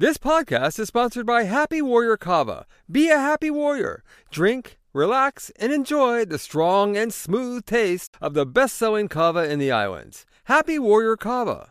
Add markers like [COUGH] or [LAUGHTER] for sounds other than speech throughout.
This podcast is sponsored by Happy Warrior Kava. Be a happy warrior. Drink, relax, and enjoy the strong and smooth taste of the best selling kava in the islands. Happy Warrior Kava.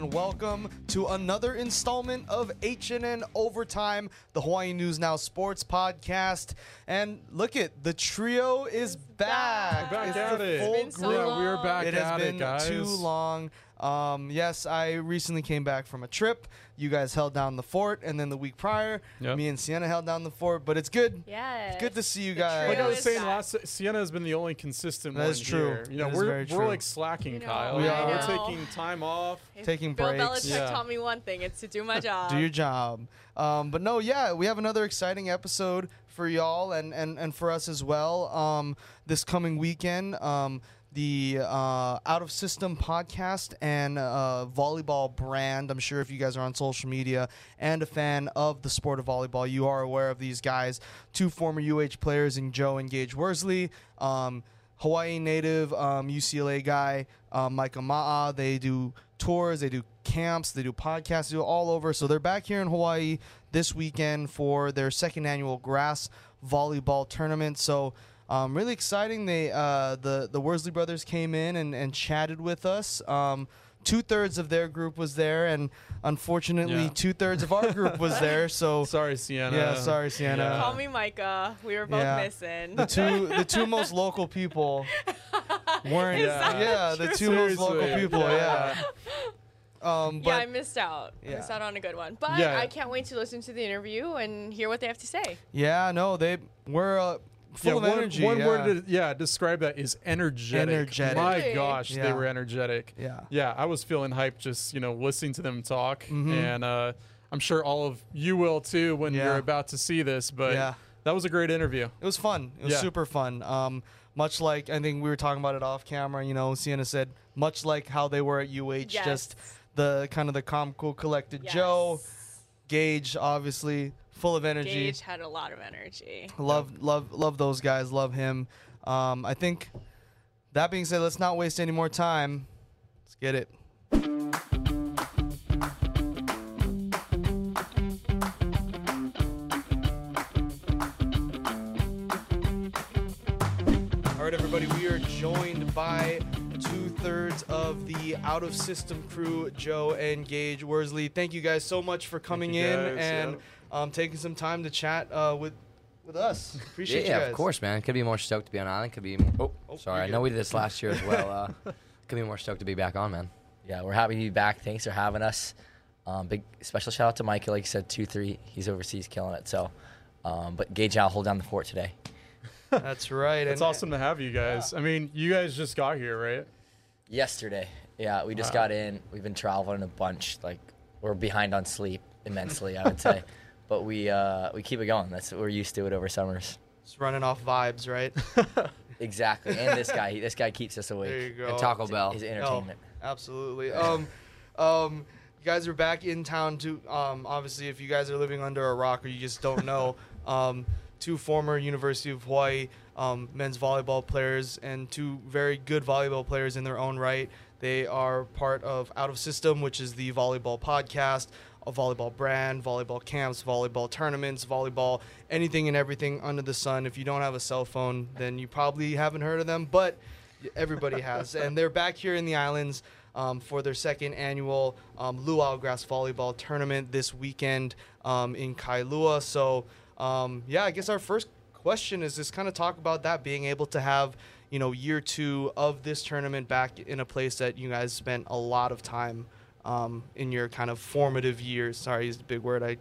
And welcome to another installment of HNN Overtime, the Hawaii News Now Sports Podcast. And look at the trio is back. Back It's at the it. full It's been so group. yeah, we're back It has at been it, guys. too long. Um, yes, I recently came back from a trip. You guys held down the fort, and then the week prior, Yep. me and Cienna held down the fort. But it's good. Yeah. It's good to see you guys. Like I was saying back. last, Cienna has been the only consistent That one is true. here. You know, That is we're very we're like slacking, You know, Kyle. We are. We're taking time off. If taking Bill breaks. Belichick Yeah. taught me one thing: it's to do my [LAUGHS] job. do your job. Um, but no, yeah, we have another exciting episode for y'all and, and, and for us as well. Um, this coming weekend, um, the uh, Out of System podcast and uh, volleyball brand. I'm sure if you guys are on social media and a fan of the sport of volleyball, you are aware of these guys. Two former UH players in Joe and Gage Worsley. Um, Hawaii native um, UCLA guy, um, Micah Ma'a. They do tours, they do camps, they do podcasts, they do all over. So they're back here in Hawaii this weekend for their second annual grass volleyball tournament. So um, really exciting. They uh, the the Worsley brothers came in and, and chatted with us. Um, Two thirds of their group was there, and unfortunately, Yeah. two thirds of our group was [LAUGHS] there. So Sorry, Cienna. Yeah, sorry, Cienna. Yeah. Call me Micah. We were both Yeah. missing. the two [LAUGHS] the two most local people [LAUGHS] weren't Is yeah, the true? two most local people yeah, yeah. um but I missed out. I missed out on a good one. But Yeah. I can't wait to listen to the interview and hear what they have to say. yeah no they were uh, full Yeah, of one, energy one yeah. word to yeah describe that is energetic. Energetic. My Really? gosh, they were energetic. yeah Yeah, I was feeling hyped just you know listening to them talk, Mhm. and uh, I'm sure all of you will too when Yeah. you're about to see this. But Yeah. that was a great interview. it was fun it was Yeah. super fun um much like I think we were talking about it off camera you know Cienna said much like how they were at UH Yes. just the kind of the calm cool collected Yes. Joe Gage obviously full of energy. Gage had a lot of energy. love love love those guys. Love him. Um, i think that being said let's not waste any more time. Let's get it. All right everybody we are joined by two-thirds of the out of system crew joe and gage worsley. Thank you guys so much for coming in guys, and yeah. Um, taking some time to chat uh, with with us [LAUGHS] appreciate yeah, you guys of course, man. Could be more stoked to be on island. Could be. More, oh, Oh, sorry. I know we did this last year as well. Uh, [LAUGHS] could be more stoked to be back on, man. Yeah, we're happy to be back. Thanks for having us. Um, big special shout out to Mike, like you said, two three. He's overseas killing it. So, um, but Gage I'll hold down the fort today. [LAUGHS] That's right. It's awesome to have you guys. I mean, you guys just got here, right? Yesterday, yeah, we just Wow. got in. We've been traveling a bunch. Like we're behind on sleep immensely, I would say, but we uh, we keep it going. That's what we're used to it over summers. Just running off vibes, right? [LAUGHS] Exactly. And this guy, this guy keeps us awake. there you awake. go. And Taco His- Bell. His Oh, entertainment. absolutely. Um, um, you guys are back in town to. Um, obviously, if you guys are living under a rock or you just don't know, [LAUGHS] um, two former University of Hawaii um, men's volleyball players and two very good volleyball players in their own right. They are part of Out of System, which is the volleyball podcast, a volleyball brand, volleyball camps, volleyball tournaments, volleyball, anything and everything under the sun. If you don't have a cell phone, then you probably haven't heard of them, but everybody has. [LAUGHS] and they're back here in the islands um, for their second annual um, Luau Grass Volleyball Tournament this weekend um, in Kailua. So, um, yeah, I guess our first question is just kind of talk about that being able to have you know year two of this tournament back in a place that you guys spent a lot of time um, in your kind of formative years sorry is the big word i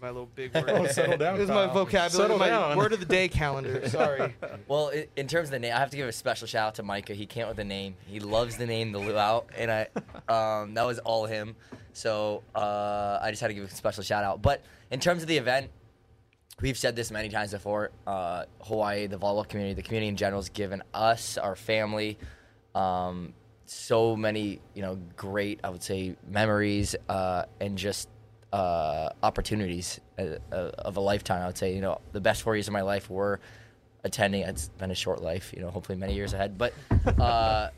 my little big [LAUGHS] word Oh, settle down, is my vocabulary Settle my down. word of the day calendar [LAUGHS] sorry Well, in terms of the name, I have to give a special shout out to Micah. He came up with the name. He loves the name, the Luau, and I, um, that was all him. So uh, I just had to give a special shout out. But in terms of the event, we've said this many times before. Uh, Hawaii, the volleyball community, the community in general, has given us, our family, um, so many you know great I would say memories uh, and just uh, opportunities uh, uh, of a lifetime. I would say you know the best four years of my life were attending. It's been a short life, you know, hopefully many years ahead, but. [LAUGHS] Uh,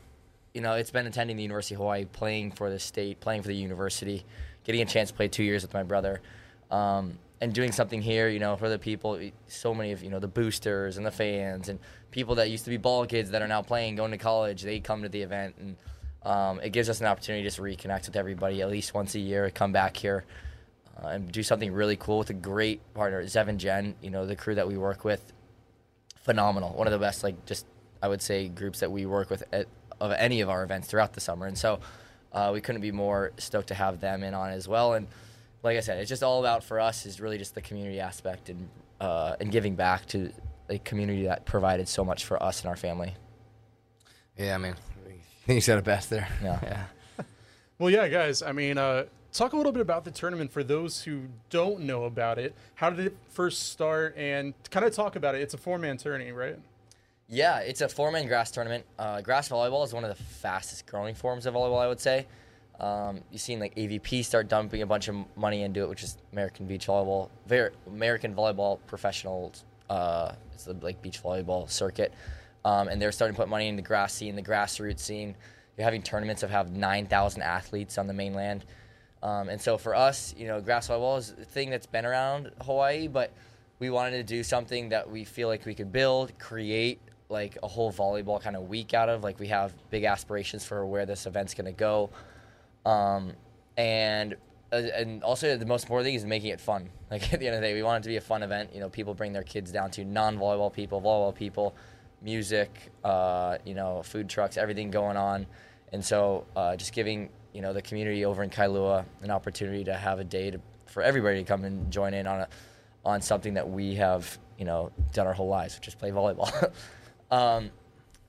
you know, it's been attending the University of Hawaii, playing for the state, playing for the university, getting a chance to play two years with my brother, um, and doing something here, you know, for the people. So many of you know the boosters and the fans and people that used to be ball kids that are now playing, going to college. They come to the event, and um, it gives us an opportunity to just reconnect with everybody at least once a year. Come back here. Uh, and do something really cool with a great partner, Zev and Jen. You know the crew that we work with, phenomenal. One of the best, like just I would say, groups that we work with at, of any of our events throughout the summer. And so uh, we couldn't be more stoked to have them in on as well. And like I said, it's just all about for us is really just the community aspect and uh, and giving back to a community that provided so much for us and our family. Yeah, I mean, [LAUGHS] you said it best there. Yeah. [LAUGHS] Yeah. Well, yeah, guys. I mean, uh, talk a little bit about the tournament for those who don't know about it. How did it first start? And kind of talk about it. It's a four-man tourney, right? Yeah, it's a four-man grass tournament. Uh, grass volleyball is one of the fastest growing forms of volleyball, I would say. Um, you've seen like AVP start dumping a bunch of money into it, which is American Beach Volleyball, very American Volleyball Professionals. Uh, it's the like beach volleyball circuit, um, and they're starting to put money in the grass scene, the grassroots scene. You're having tournaments of have 9,000 athletes on the mainland, um, and so for us, you know, grass volleyball is a thing that's been around Hawaii, but we wanted to do something that we feel like we could build, create like a whole volleyball kind of week out of. Like we have big aspirations for where this event's going to go. Um, and and also the most important thing is making it fun. [LAUGHS] Like at the end of the day, we want it to be a fun event. You know, people bring their kids down to non-volleyball people, volleyball people, music, uh, you know, food trucks, everything going on, and so uh, just giving you know the community over in Kailua an opportunity to have a day to, for everybody to come and join in on a on something that we have you know done our whole lives, which is play volleyball. [LAUGHS] um,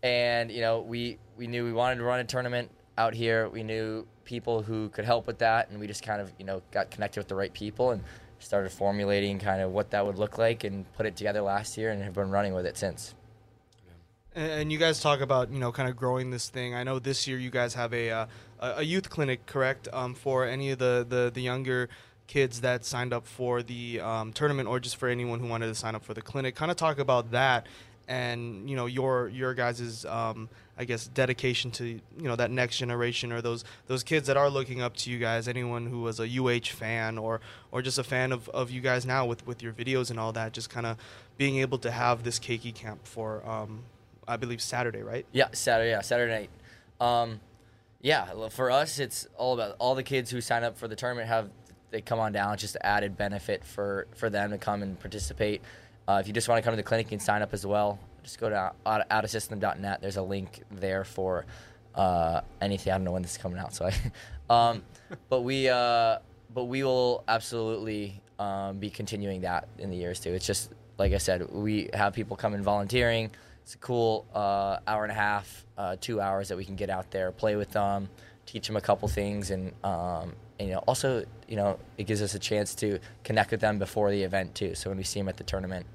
and you know we we knew we wanted to run a tournament out here. We knew people who could help with that, and we just kind of you know got connected with the right people and started formulating kind of what that would look like and put it together last year and have been running with it since. And, you guys talk about you know kind of growing this thing. I know this year you guys have a uh, a youth clinic, correct? Um, for any of the, the the younger kids that signed up for the um, tournament, or just for anyone who wanted to sign up for the clinic. Kind of talk about that, and you know your your guys's um, I guess dedication to you know that next generation or those those kids that are looking up to you guys. Anyone who was a UH fan or or just a fan of, of you guys now with with your videos and all that. Just kind of being able to have this keiki camp for um, I believe Saturday, right? Yeah, Saturday. Yeah, Saturday night. Um, yeah, for us, it's all about all the kids who sign up for the tournament have they come on down. It's just added benefit for for them to come and participate. Uh, if you just want to come to the clinic, and sign up as well. Just go to out- outasystem.net. There's a link there for uh, anything. I don't know when this is coming out, so I. [LAUGHS] um, but we uh, but we will absolutely um, be continuing that in the years too. It's just like I said, we have people come in volunteering. It's a cool uh, hour and a half, uh, two hours that we can get out there, play with them, teach them a couple things, and, um, and you know also you know it gives us a chance to connect with them before the event too. So when we see them at the tournament,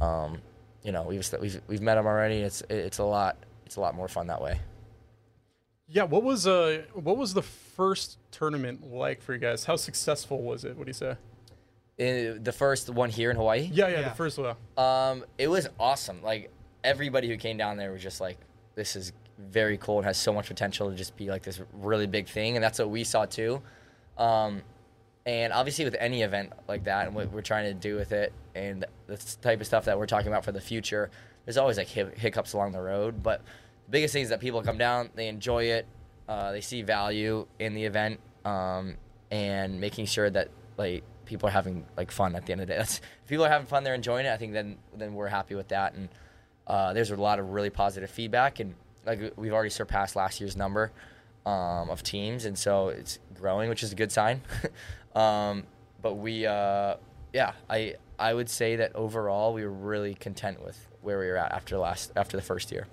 um, you know we've we've we've met them already. It's it's a lot it's a lot more fun that way. Yeah. What was uh what was the first tournament like for you guys? How successful was it? What do you say? In the first one here in Hawaii. Yeah, yeah, Yeah. the first one. Um, it was awesome. Like everybody who came down there was just like, this is very cool and has so much potential to just be like this really big thing, and that's what we saw too. Um, and obviously with any event like that, and what we're trying to do with it, and the type of stuff that we're talking about for the future, there's always like hiccups along the road. But the biggest thing is that people come down, they enjoy it, uh, they see value in the event, um, and making sure that like people are having like fun at the end of the day. [LAUGHS] That's, if people are having fun, they're enjoying it. I think then then we're happy with that. And uh, there's a lot of really positive feedback, and like we've already surpassed last year's number um, of teams, and so it's growing, which is a good sign. [LAUGHS] um, but we, uh, yeah, I I would say that overall we were really content with where we were at after the last after the first year.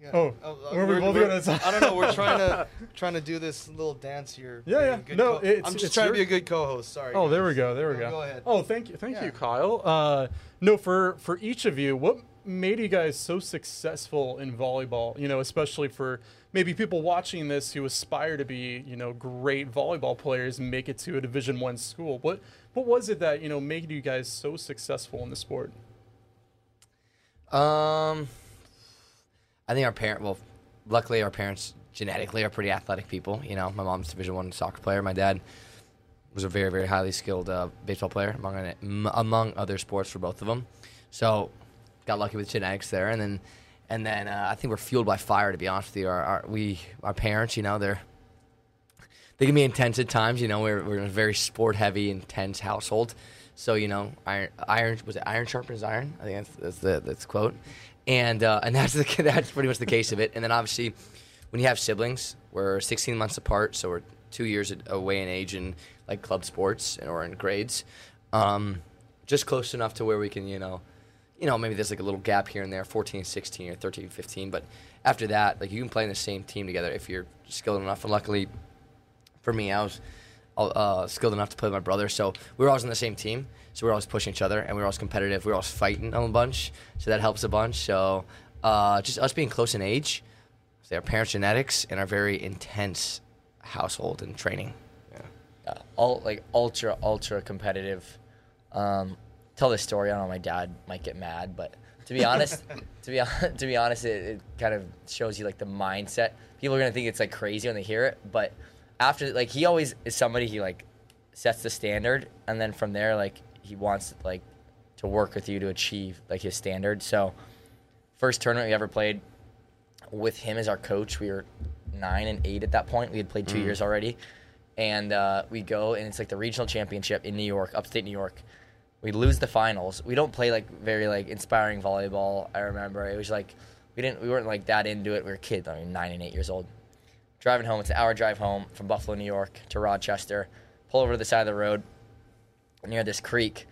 Yeah. Oh, were we both gonna say- I don't know. We're [LAUGHS] trying to trying to do this little dance here. Yeah, yeah. good No, co- it's- I'm just it's trying your- to be a good co-host. Sorry. Oh, there we go. There we Go- go. Go ahead. Oh, thank you, thank Yeah. you, Kyle. Uh, no, for for each of you, what made you guys so successful in volleyball? You know, especially for maybe people watching this who aspire to be, you know, great volleyball players and make it to a Division One school. What what was it that you know made you guys so successful in the sport? Um, I think our parent. Well, luckily our parents genetically are pretty athletic people. You know, my mom's Division One soccer player. My dad was a very very highly skilled uh, baseball player among among other sports for both of them. So got lucky with genetics there, and then and then uh, I think we're fueled by fire. To be honest with you, our, our we our parents, you know, they're they can be intense at times. You know, we're we're in a very sport heavy, intense household. So you know, iron iron was it iron sharpens iron? I think that's that's the that's the quote, and uh, and [LAUGHS] that's the that's pretty much the case of it. And then obviously, when you have siblings, we're 16 months apart, so we're two years away in age in like club sports or in grades. Um, just close enough to where we can, you know, you know, maybe there's like a little gap here and there, 14, 16, or 13, 15. But after that, like you can play in the same team together if you're skilled enough. And luckily, for me, I was uh, skilled enough to play with my brother, so we were always on the same team. So we were always pushing each other, and we were always competitive. We were always fighting a bunch, so that helps a bunch. So uh, just us being close in age, our parents' genetics, and our very intense household and training. uh, all like ultra ultra competitive. Um, tell this story. I don't know. My dad might get mad, but to be honest, [LAUGHS] to be [LAUGHS] to be honest, it, it kind of shows you like the mindset. People are gonna think it's like crazy when they hear it, but after like he always is somebody he like sets the standard, and then from there like he wants like to work with you to achieve like his standard. So first tournament we ever played with him as our coach, we were nine and eight at that point. We had played two years already, and uh, we go and it's like the regional championship in New York, upstate New York. We lose the finals. We don't play like very like inspiring volleyball. I remember it was like we didn't we weren't like that into it. We were kids. I mean, nine and eight years old. Driving home, it's an hour drive home from Buffalo, New York to Rochester. Pull over to the side of the road near this creek,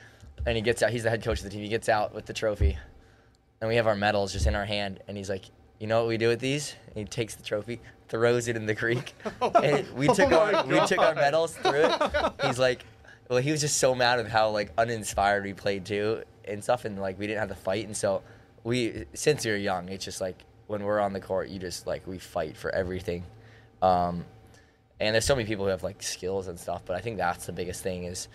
and he gets out. He's the head coach of the team. He gets out with the trophy, and we have our medals just in our hand. And he's like, "You know what we do with these?" And he takes the trophy, throws it in the creek, [LAUGHS] oh and we took Oh our my we took our medals through it. He's like, well, he was just so mad with how like uninspired we played too and stuff, and like we didn't have to fight, and so we since you're young, it's just like when we're on the court, you just like we fight for everything. Um, and there's so many people who have like skills and stuff, but I think that's the biggest thing is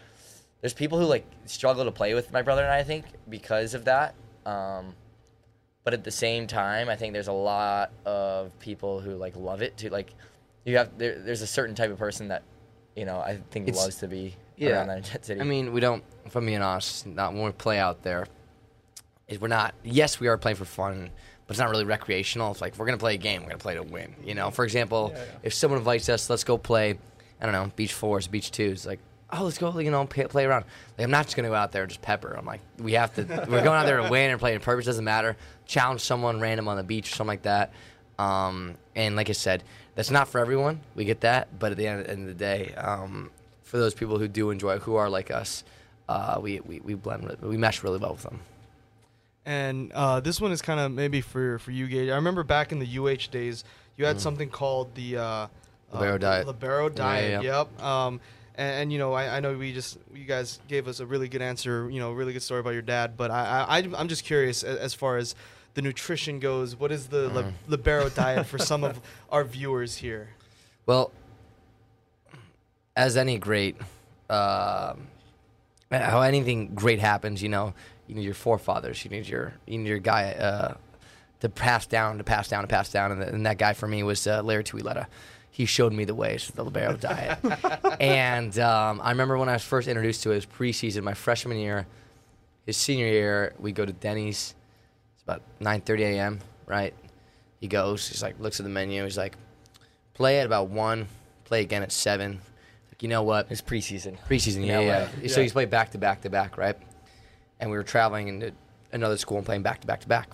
there's people who like struggle to play with my brother and I, I think because of that. Um, but at the same time, I think there's a lot of people who like love it too. Like you have there, there's a certain type of person that you know I think It's- loves to be Yeah. around that intensity. I mean, we don't. If I'm being honest, not when we play out there, is we're not. Yes, we are playing for fun, but it's not really recreational. It's like if we're gonna play a game, we're gonna play to win. You know, for example, Yeah, yeah. if someone invites us, let's go play. I don't know, beach fours, beach twos. Like, oh, let's go. You know, play, play around. Like, I'm not just gonna go out there and just pepper. I'm like, we have to. [LAUGHS] we're going out there to win and play in purpose. Doesn't matter. Challenge someone random on the beach or something like that. Um, and like I said, that's not for everyone. We get that, but at the end, end of the day, um, for those people who do enjoy, who are like us, uh, we, we we blend, we mesh really well with them. And uh, this one is kind of maybe for for you, Gage. I remember back in the UH days, you had something called the uh, Libero uh, diet. Libero Yeah, diet. yeah. Yep. Um, and, and you know, I, I know we just you guys gave us a really good answer. You know, really good story about your dad. But I, I I'm- I'm just curious as, as far as the nutrition goes. What is the li- Libero diet for some of [LAUGHS] our viewers here? Well, as any great, um how anything great happens, you know, you need your forefathers, you need your you need your guy uh, to pass down, to pass down, to pass down, and, and that guy for me was uh, Larry Tuileta. He showed me the ways of the libero diet, [LAUGHS] and um, I remember when I was first introduced to it, it was preseason, my freshman year. His senior year, we go to Denny's. It's about 9:30 a.m. Right? He goes. He's like, looks at the menu. He's like, play at about one, play again at seven. Like, you know what? it's preseason. Preseason, yeah, yeah. Yeah. So he's played back to back to back, right? And we were traveling into another school and playing back to back to back.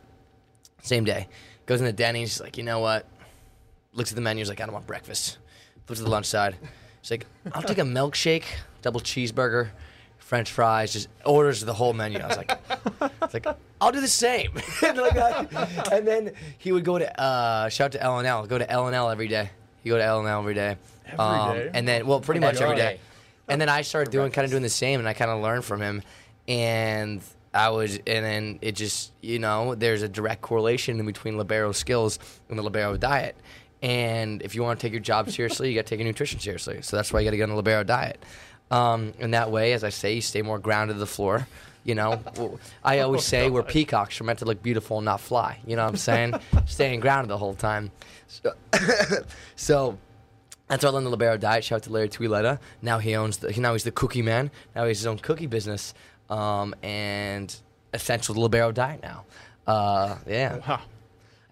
Same day. Goes into Denny's, he's like, you know what? Looks at the menu, he's like, I don't want breakfast. Flips to the lunch side. He's like, I'll take a milkshake, double cheeseburger, French fries, just orders the whole menu. I was like, it's like, I'll do the same. [LAUGHS] and, like that. and then he would go to uh, shout out to L and L, go to L and L every day. He go to L and L every day. Every day? And then, well, pretty much every day. And then I started doing kind of doing the same, and I kind of learned from him. And I was, and then it just, you know, there's a direct correlation in between libero skills and the libero diet. And if you want to take your job seriously, you got to take your nutrition seriously. So that's why you got to get on the libero diet. Um, and that way, as I say, you stay more grounded to the floor. You know, I [LAUGHS] always say we're peacocks. We're meant to look beautiful and not fly. You know what I'm saying? [LAUGHS] Staying grounded the whole time. So, [LAUGHS] so that's learned the libero diet. Shout out to Larry Tuileta. Now he owns the. Now he's the cookie man. Now he's his own cookie business. Um, and essential libero diet now. Uh, yeah. Wow.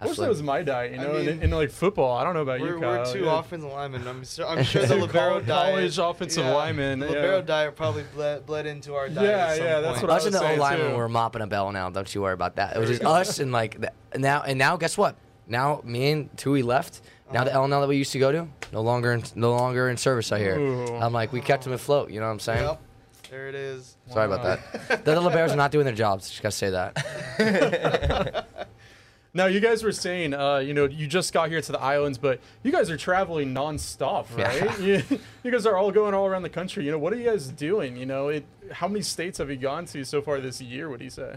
I wish that was my diet, you know, in, mean, in, like football. I don't know about We're, you, Kyle. we're two yeah. offensive linemen. I'm, sure, I'm [LAUGHS] sure the libero College- diet. college offensive linemen, yeah. Libero diet probably bled, bled into our diet. Yeah, at some yeah, that's point. what I was us and was the O saying, linemen too. were mopping a bell now. Don't you worry about that. It was just us and like the, now and now guess what? Now me and Tui left. Now the uh-huh. LNL that we used to go to no longer in, no longer in service. I hear. Ooh. I'm like we kept them afloat. You know what I'm saying? Yep. There it is. Sorry about that. the little bears are not doing their jobs. Just gotta say that. [LAUGHS] [LAUGHS] Now, you guys were saying, uh, you know, you just got here to the islands, but you guys are traveling nonstop, Yeah. right? [LAUGHS] you, you guys are all going all around the country. You know, what are you guys doing? You know, it, how many states have you gone to so far this year? What do you say?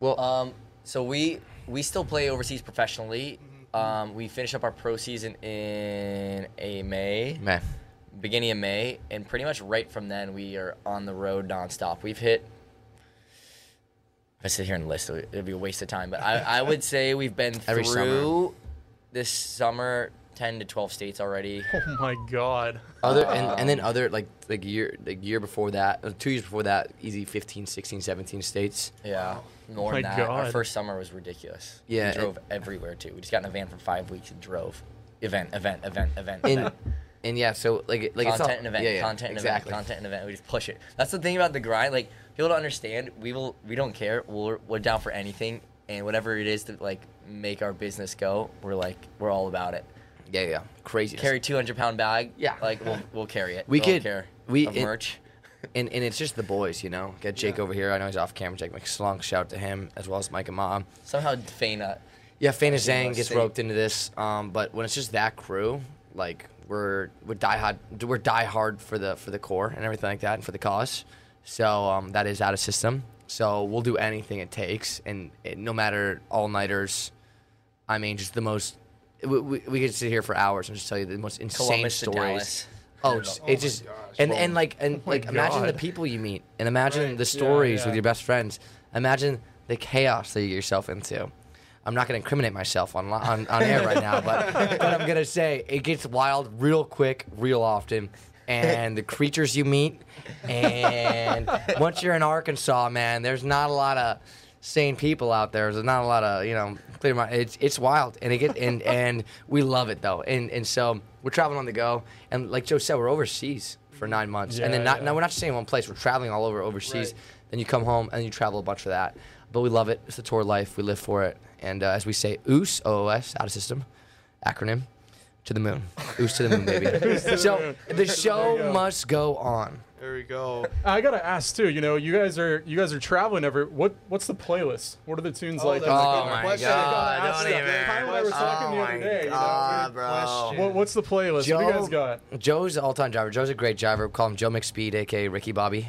Well, Um, so we we still play overseas professionally. Um, we finish up our pro season in a May, man, beginning of May, and pretty much right from then we are on the road nonstop. We've hit. If I sit here and list, it would be a waste of time. But I, I would say we've been [LAUGHS] Every summer. through this summer ten to twelve states already. [LAUGHS] Oh my God. other and, and then other like like year like year before that, uh, two years before that, easy 15, 16, 17 states. Yeah, more my than that. Our first summer was ridiculous. Yeah, we drove everywhere too. We just got in a van for five weeks and drove. Event, event, event, event, And event. And yeah, so like like it's all, content and event, yeah, yeah, content and exactly. event, content and event. We just push it. That's the thing about the grind. Like people don't understand. We will. We don't care. We're, we're down for anything, and whatever it is to like make our business go, we're like we're all about it. Yeah, yeah, crazy. Carry two hundred pound bag. Yeah. like we'll we'll carry it. [LAUGHS] We don't could- care. we- of it- merch. [LAUGHS] and and it's just the boys, you know. Get Jake over here. I know he's off camera. Jake McSlunk, shout out to him as well as Mike and Mom. Somehow Faina. Yeah, Faina Zhang gets roped into this. Um, but when it's just that crew, like we're we're die hard, we're die hard for the for the core and everything like that, and for the cause. So um, that is out of system. So we'll do anything it takes, and it, no matter all nighters. I mean, just the most. We, we, we could sit here for hours and just tell you the most insane Columbus stories. Dallas. Oh, it's, Oh it's my just gosh. and Well, and like and oh like imagine the people you meet and imagine Right. the stories yeah. with your best friends. Imagine the chaos that you get yourself into. I'm not going to incriminate myself on, on on air right now, but [LAUGHS] but I'm going to say it gets wild real quick, real often, and the creatures you meet, and [LAUGHS] once you're in Arkansas, man, there's not a lot of sane people out there. There's not a lot of you know clear mind. It's it's wild, and it get and and we love it though, and and so we're traveling on the go, and like Joe said, we're overseas for nine months, and then Yeah, not yeah. no, we're not staying in one place. We're traveling all over overseas. Right. Then you come home and you travel a bunch for that. But we love it. It's the tour life. We live for it. And uh, as we say, OOS, OOS, out of system, acronym, to the moon. OOS to the moon, baby. [LAUGHS] so the There you show go. must go on. There we go. I gotta ask too. You know, you guys are you guys are traveling every. What what's the playlist? What are the tunes Oh, like? Oh my question. God, don't even. Kyle and I were talking the Oh other my day. You know, bro. what, what's the playlist? what do you guys got? Joe's an all-time driver. Joe's a great driver. We call him Joe McSpeed, aka Ricky Bobby.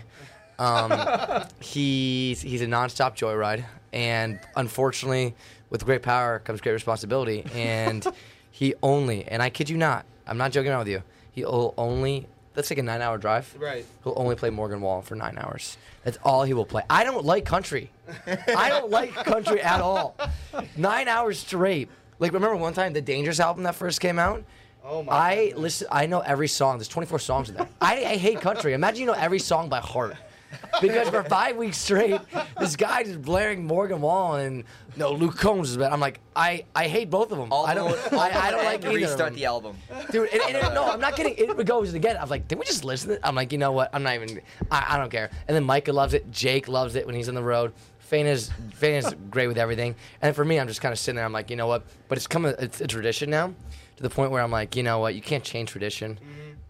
Um, he's he's a nonstop joyride, and unfortunately, with great power comes great responsibility. And he only, and I kid you not, I'm not joking around with you. He'll only let's take a nine-hour drive. Right. He'll only play Morgan Wall for nine hours. That's all he will play. I don't like country. I don't like country at all. Nine hours straight. Like remember one time the Dangerous album that first came out? Oh my. I goodness. listen. I know every song. There's 24 songs in there. I, I hate country. Imagine you know every song by heart. Because for five weeks straight, this guy just blaring Morgan Wallen and no Luke Combs is bad. I'm like, I, I hate both of them. All I don't all I, I don't like and either. Restart the album. Dude, and, and it- no, I'm not kidding. It goes again. I'm like, did we just listen? To it? I'm like, you know what? I'm not even. I, I don't care. And then Micah loves it. Jake loves it when he's on the road. Fana's Fana's great with everything. And for me, I'm just kind of sitting there. I'm like, you know what? But it's come a, it's a tradition now, to the point where I'm like, you know what? You can't change tradition.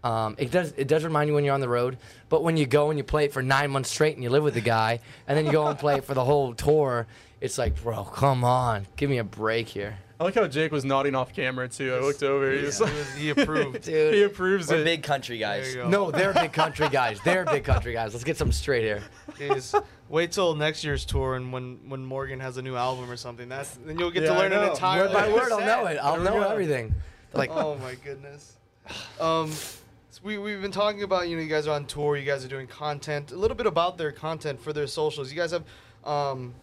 Um, it does it does remind you when you're on the road, but when you go and you play it for nine months straight and you live with the guy, and then you go and play it for the whole tour, it's like, bro, come on, give me a break here. I like how Jake was nodding off camera too. I looked over. He, was He like, [LAUGHS] he approved. Dude. he approves We're it. big country guys. No, they're big [LAUGHS] country guys. They're big country guys. Let's get something straight here. is wait till next year's tour and when when Morgan has a new album or something. That's then you'll get Yeah, to learn an know. entire Word by new word, I'll know it. I'll know go. everything. Like, Oh my goodness. Um, so we we've been talking about you know you guys are on tour. You guys are doing content. A little bit about their content for their socials. You guys have um.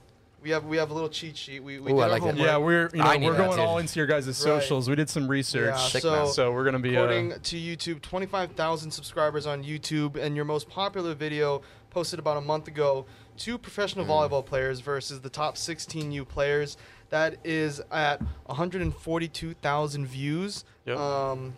We have we have a little cheat sheet. We, we Ooh, did I like that. homework. yeah, we're you know I we're going all into your guys' socials. We did some research, Yeah, Sick, so, so we're gonna be. Uh, According to YouTube, 25,000 subscribers on YouTube, and your most popular video posted about a month ago, two professional Mm. volleyball players versus the top 16 U players. That is at 142,000 views. Yep. Um,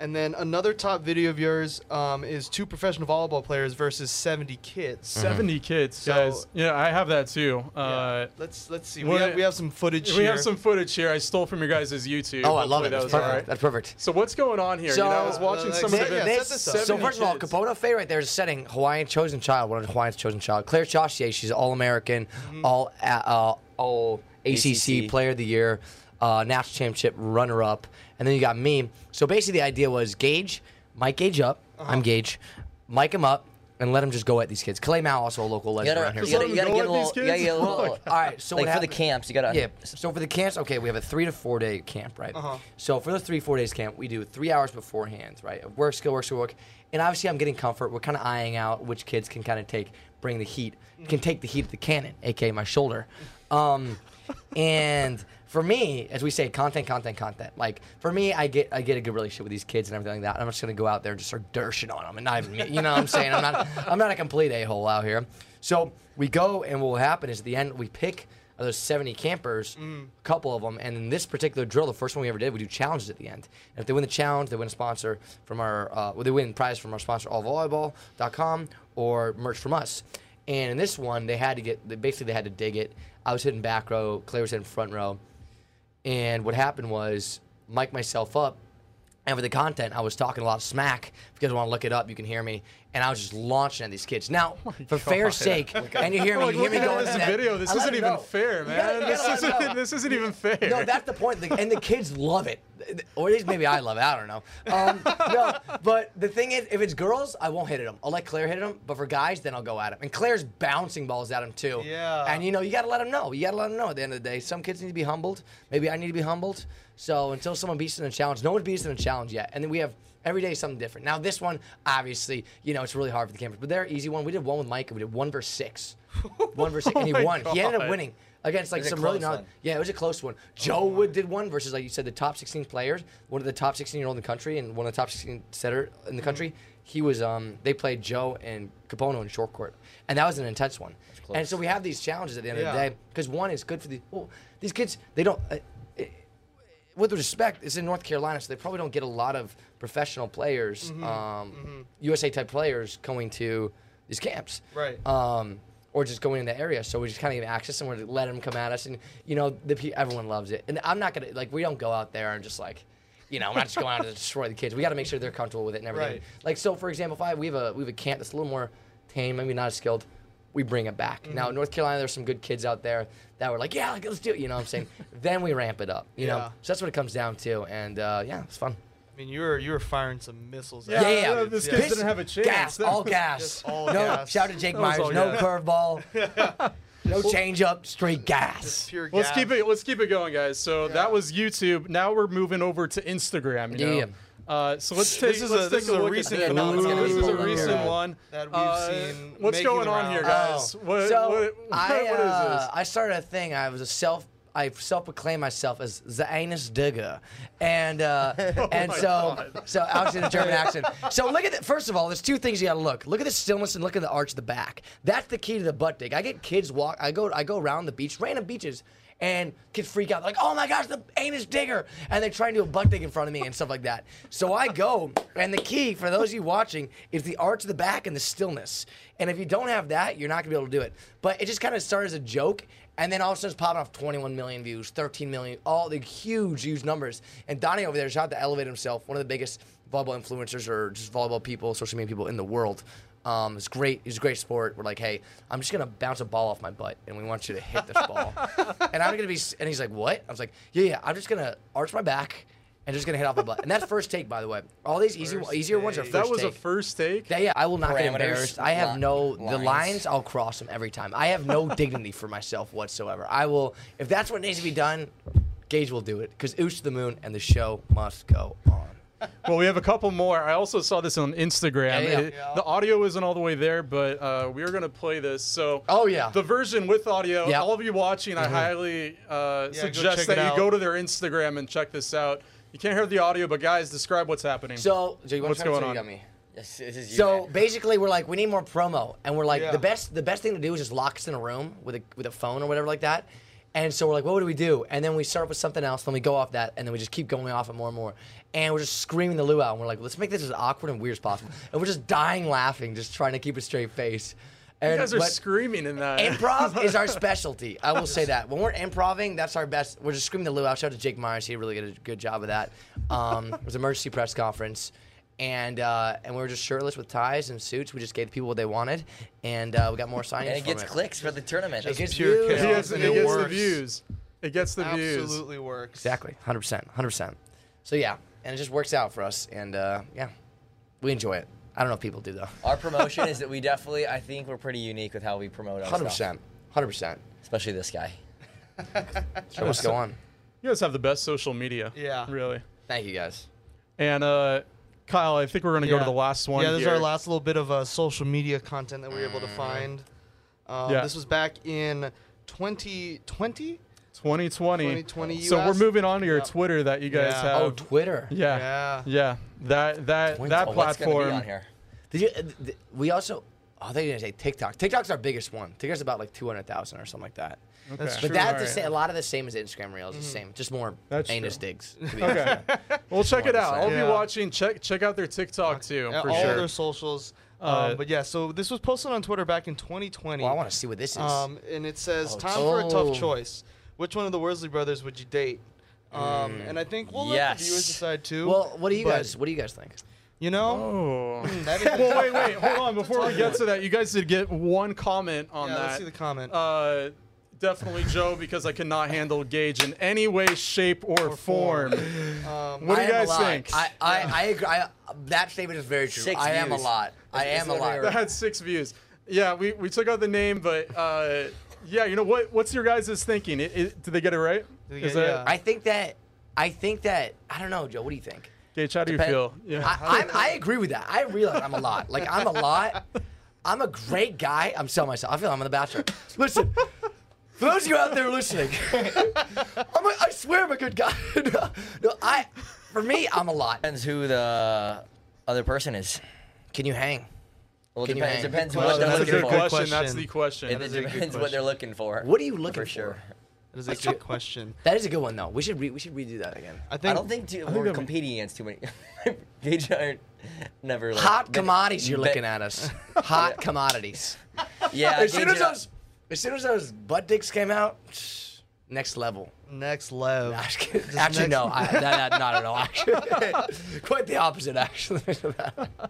and then another top video of yours um, is two professional volleyball players versus 70 kids. 70 kids, So- guys. Yeah, I have that too. Yeah. Uh, let's let's see. We have, we have some footage here. we here. have some footage here. I stole from your guys' YouTube. oh, I love it. That That's was all perfect. right. That's perfect. So what's going on here? So- you know, I was watching Uh, some like, of the yeah, this so 70 first of all, kids. Kapono Faye right there is setting Hawaiian chosen child, one of Hawaiian's chosen child. Claire Chaussee, she's all American, Mm-hmm. all uh, all ACC, ACC. Player of the Year, uh, national championship runner up, and then you got me. So basically, the idea was Gage, Mike Gage up. Uh-huh. I'm Gage, Mike him up, and let him just go at these kids. Clay Mao, also a local legend gotta, around here. you gotta, you gotta get a little. these You gotta get a little. All right, so like what for the camps, you gotta. Yeah. So for the camps, okay, we have a three to four day camp, right? Uh-huh. So for the three four days camp, we do three hours beforehand, right? of Work, skill, work, skill, work, and obviously I'm getting comfort. We're kind of eyeing out which kids can kind of take bring the heat, can take the heat of the cannon, aka my shoulder. Um, [LAUGHS] and for me, as we say, content, content, content. Like for me, I get I get a good relationship with these kids and everything like that. I'm just gonna go out there and just start dershing on them, and not even me. You know what I'm saying? I'm not I'm not a complete a hole out here. So we go, and what will happen is at the end we pick of those 70 campers, a couple of them, and in this particular drill, the first one we ever did, we do challenges at the end. And if they win the challenge, they win a sponsor from our, uh, well, they win prize from our sponsor, allvolleyball.com, or merch from us. And in this one, they had to get, basically they had to dig it. I was hitting back row, Claire was hitting front row. And what happened was, mic myself up, and for the content, I was talking a lot of smack. If you guys want to look it up, you can hear me. And I was just launching at these kids. Now, [LAUGHS] for fair sake, and you hear me, Like, you hear me going this that, video, [LAUGHS] this isn't even know. fair, man. gotta- this, gotta isn't, this isn't even fair. No, that's the point. And the kids love it. Or at least maybe I love it. I don't know. Um, no, but the thing is, if it's girls, I won't hit at them. I'll let Claire hit at them. But for guys, then I'll go at them. And Claire's bouncing balls at them too. Yeah. And you know, you got to let them know. You got to let them know at the end of the day. Some kids need to be humbled. Maybe I need to be humbled. So until someone beats us in a challenge, no one beats us in a challenge yet. And then we have every day something different. Now this one, obviously, you know, it's really hard for the campers. But they're easy one. We did one with Mike, and we did one versus six. [LAUGHS] One versus six, and he my won. He ended up winning against like some really not. Yeah, it was a close one. Joe Wood did one versus, like you said, the top 16 players, one of the top 16 year old in the country, and one of the top 16 setter in the country. He was. Um, they played Joe and Kapono in short court, and that was an intense one. And so we have these challenges at the end of the day because one is good for the. Well, these kids, they don't. Uh, with respect, it's in North Carolina, so they probably don't get a lot of professional players, Mm-hmm. um, USA type players going to these camps Right. um, or just going in the area. So we just kind of give access and we're let them come at us, and you know, the everyone loves it. And I'm not gonna like we don't go out there and just like. You know, we're not just going out to [LAUGHS] destroy the kids. We got to make sure they're comfortable with it and everything. Right. Like, so for example, if I we have a we have a camp that's a little more tame, maybe not as skilled, we bring it back. Mm-hmm. Now, North Carolina, there's some good kids out there that were like, yeah, like, let's do it. You know what I'm saying? [LAUGHS] then we ramp it up. You Yeah. know, so that's what it comes down to. And uh, yeah, it's fun. I mean, you were you were firing some missiles. Yeah, at Yeah, yeah. this Yeah. kid Piss- didn't have a chance. Gas, That all was- [LAUGHS] gas. Just all no, gas. shout out to Jake Myers. No curveball. [LAUGHS] no change up, straight gas. Just pure Let's keep it. Let's keep it going, guys. So Yeah. that was YouTube. Now we're moving over to Instagram. You know? Yeah. Uh, so let's take. This is let's a- this take is a look at recent this. phenomenon. This is a Ooh. recent one That we've Uh, seen What's going on here, rounds. guys? What, so what, [LAUGHS] I, what is uh, this? I started a thing. I was a self. I self-proclaimed myself as the anus digger, and uh, [LAUGHS] and Oh my so God. so obviously the German accent. So look at the first of all, there's two things you got to look. Look at the stillness and look at the arch of the back. That's the key to the butt dig. I get kids walk. I go I go around the beach, random beaches. And kids freak out, They're like, "Oh my gosh, the anus digger!" And they try and do a butt dig in front of me and stuff like that. So I go, and the key for those of you watching is the arch of the back and the stillness. And if you don't have that, you're not gonna be able to do it. But it just kind of started as a joke, and then all of a sudden it's popping off 21 million views, 13 million, all the huge, huge numbers. And Donnie over there, shout out to Elevate himself, one of the biggest volleyball influencers or just volleyball people, social media people in the world. Um, it's great. It's a great sport. We're like, hey, I'm just gonna bounce a ball off my butt, and we want you to hit this ball. [LAUGHS] and I'm gonna be. s- And he's like, what? I was like, yeah, yeah. I'm just gonna arch my back and just gonna hit off my butt. And that's first take, by the way. All these easy, First easier ones are take. first That was take. a first take. Yeah, yeah, I will not get Parameters, embarrassed. I have li- no the lines. lines. I'll cross them every time. I have no dignity for myself whatsoever. I will if that's what needs to be done. Gage will do it because oosh to the moon and the show must go on. Well, we have a couple more. I also saw this on Instagram. Yeah, yeah. It- Yeah. The audio isn't all the way there, but uh, we are going to play this. So, Oh, yeah. the version with audio. Yep. All of you watching, I highly uh, Yeah, suggest that you out. go to their Instagram and check this out. You can't hear the audio, but guys, describe what's happening. So, Joe, you want What's going on? You. This, this is you, So man. basically, we're like, we need more promo, and we're like, Yeah. the best the best thing to do is just lock us in a room with a with a phone or whatever like that. And so we're like, what do we do? And then we start with something else, then we go off that, and then we just keep going off it more and more. And we're just screaming the Lou out, and we're like, let's make this as awkward and weird as possible. And we're just dying laughing, just trying to keep a straight face. And, you guys are but screaming in that. Improv is our [LAUGHS] specialty. I will say that. When we're improving, that's our best. We're just screaming the Lou out. Shout out to Jake Myers. He really did a good job of that. Um, it was an emergency press conference. And uh, and we were just shirtless with ties and suits. We just gave the people what they wanted, and uh, we got more signings. and it from gets clicks for the tournament. It gets pure views. it gets, and it it gets the views. It gets the views. Absolutely works. Exactly, hundred percent, hundred percent. So yeah, and it just works out for us, and uh, yeah, we enjoy it. I don't know if people do though. Our promotion [LAUGHS] is that we definitely, I think we're pretty unique with how we promote our Hundred stuff. percent, hundred percent. Especially this guy. [LAUGHS] So let's go on. You guys have the best social media. Yeah. Really. Thank you guys. And uh, Kyle, I think we're going to go to the last one. Yeah, this is our last little bit of uh, social media content that we were able to find. Um, Yeah. This was back in 2020. 2020. 2020 So we're moving on to your Yeah. Twitter that you guys Yeah. have. Oh, Twitter. yeah. Yeah. Yeah. That that Twins- that oh, What's platform. be on here? Did you? uh, th- We also. Oh, they didn't say TikTok. TikTok's our biggest one. TikTok's about like two hundred thousand or something like that. That's Okay. true. But that's the Alright. same, a lot of the same as Instagram Reels. The same, just more That's anus true. digs. to be Okay. honest. [LAUGHS] well, check it out. I'll of same. you Yeah. watching, check check out their TikTok too, Yeah, for all sure. their socials. Um, Uh, but yeah, so this was posted on Twitter back in 2020. Well, I want to see what this is. Um, and it says, Oh, "Time for a tough oh. choice. Which one of the Worsley brothers would you date?" Um, and I think we'll let the viewers decide too. well, what do you guys? What do you guys think? You know, Oh. that is [LAUGHS] well, wait, wait, hold on. Before we get to that, you guys did get one comment on yeah, that. let's see the comment. Uh, definitely Joe, because I cannot handle Gage in any way, shape, or, Or form. form. Um, What do I you guys think? I, I, I agree. I, that statement is very true. Six I am a views. lot. I am a lot. literally That had six views. Yeah, we, we took out the name, but uh, yeah, you know what? What's your guys' thinking? It, it, did they get it right? Did Is get- that yeah. I think that. I think that. I don't know, Joe. What do you think? Gage? How do you feel? Yeah. I, I'm, I agree with that. I realize I'm a lot. Like I'm a lot. I'm a great guy. I'm selling myself. I feel I'm on The Bachelor. Listen, for those of you out there listening, [LAUGHS] I'm a, I swear I'm a good guy. [LAUGHS] no, no, I. For me, I'm a lot. Depends who the other person is. Can you hang? Well, it Can you depends, hang? depends what they're That's a That's looking a for. good question. That's the question. It That is depends what they're looking for. What are you looking for sure. that is a good question. That is a good one though. We should re- we should redo that again. I think I don't think too, think we're that- competing against too many. Gage and I are never like, Hot been- commodities. You're been- looking at us. [LAUGHS] Hot commodities. Yeah, As soon as those, as soon as those butt dicks came out, [SNIFFS] next level. next level. Actually, next- no, I, that, that- not at all. [LAUGHS] Actually, [LAUGHS] quite the opposite. Actually,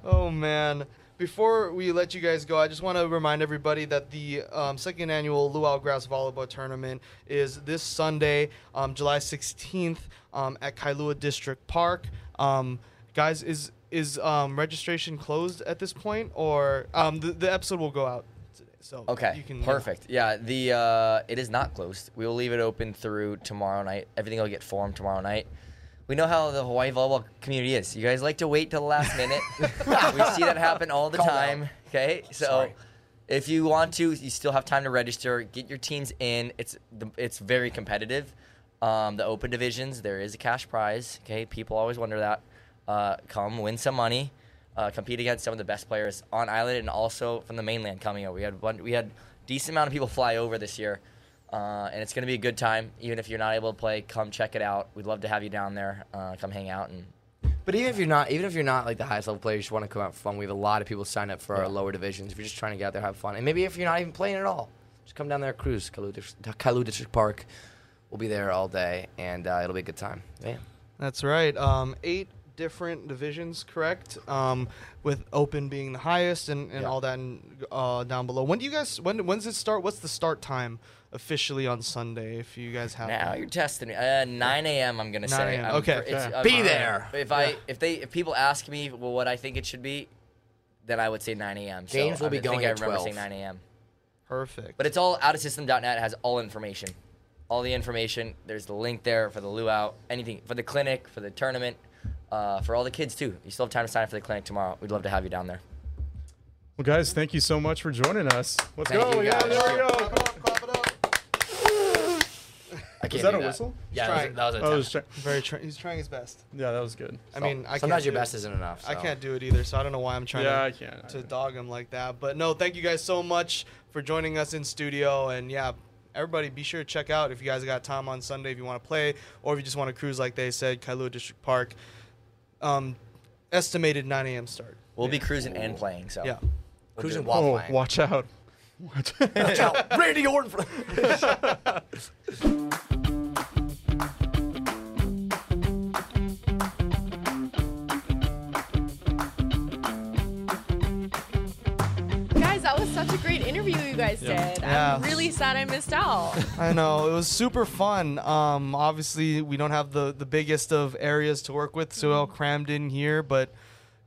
Oh man. Before we let you guys go, I just want to remind everybody that the um, second annual Luau Grass Volleyball Tournament is this Sunday, um, July 16th, um, at Kailua District Park. Um, guys, is is um, registration closed at this point, or um, the, the episode will go out today? So Okay, you can perfect. Yeah, the uh, it is not closed. We will leave it open through tomorrow night. Everything will get formed tomorrow night. We know how the Hawaii volleyball community is. You guys like to wait till the last minute. [LAUGHS] we see that happen all the Calm time. down. Okay, so Sorry. if you want to, you still have time to register. Get your teams in. It's the, it's very competitive. Um, the open divisions, there is a cash prize. Okay, people always wonder that. Uh, come win some money. Uh, compete against some of the best players on island and also from the mainland coming over. We had one, we had decent amount of people fly over this year, uh, and it's going to be a good time. Even if you're not able to play, come check it out. We'd love to have you down there. Uh, come hang out and but even if you're not, even if you're not like the highest level player, you just want to come out for fun. We have a lot of people sign up for our lower divisions. If you're just trying to get out there, have fun, and maybe if you're not even playing at all, just come down there, cruise Kailua District, Kailua District Park. We'll be there all day, and uh, it'll be a good time. Yeah. That's right. Um, eight different divisions, correct? Um, with open being the highest and, and Yeah. all that and, uh, down below. When do you guys? When when does it start? What's the start time officially on Sunday? If you guys have. Now you're testing me. Uh, 9 a.m. I'm gonna 9 say. a.m., I'm okay. it's- Okay. Be there. If I if they if people ask me well what I think it should be, then I would say 9 a.m. So Games will I be think going I remember 12. saying 9 a.m. Perfect. But it's all outofsystem.net has all information. All the information. There's the link there for the luau, anything for the clinic, for the tournament, uh, for all the kids too. You still have time to sign up for the clinic tomorrow. We'd love to have you down there. Well, guys, thank you so much for joining us. Let's Thank go. you, yeah, guys. there we go. Clap it up, clap it up. I can't Is that do a whistle? Yeah, that was, that was a Oh, was try- Very. Tra- he's trying his best. yeah, that was good. I mean, I Sometimes can't your do best it. isn't enough. I can't do it either, so I don't know why I'm trying Yeah, to I can't. to dog him like that. But no, thank you guys so much for joining us in studio. And yeah, everybody be sure to check out if you guys got time on Sunday if you want to play or if you just want to cruise like they said, Kailua District Park. Um, estimated 9 a.m. start. We'll be cruising and playing. So Yeah. We'll Cruising do- while Oh, playing. watch out. [LAUGHS] Watch Watch out. Randy Orton. [LAUGHS] interview Yeah. did. Yeah. I'm really sad I missed out. [LAUGHS] I know it was super fun. Um, obviously we don't have the the biggest of areas to work with, so all crammed in here. But,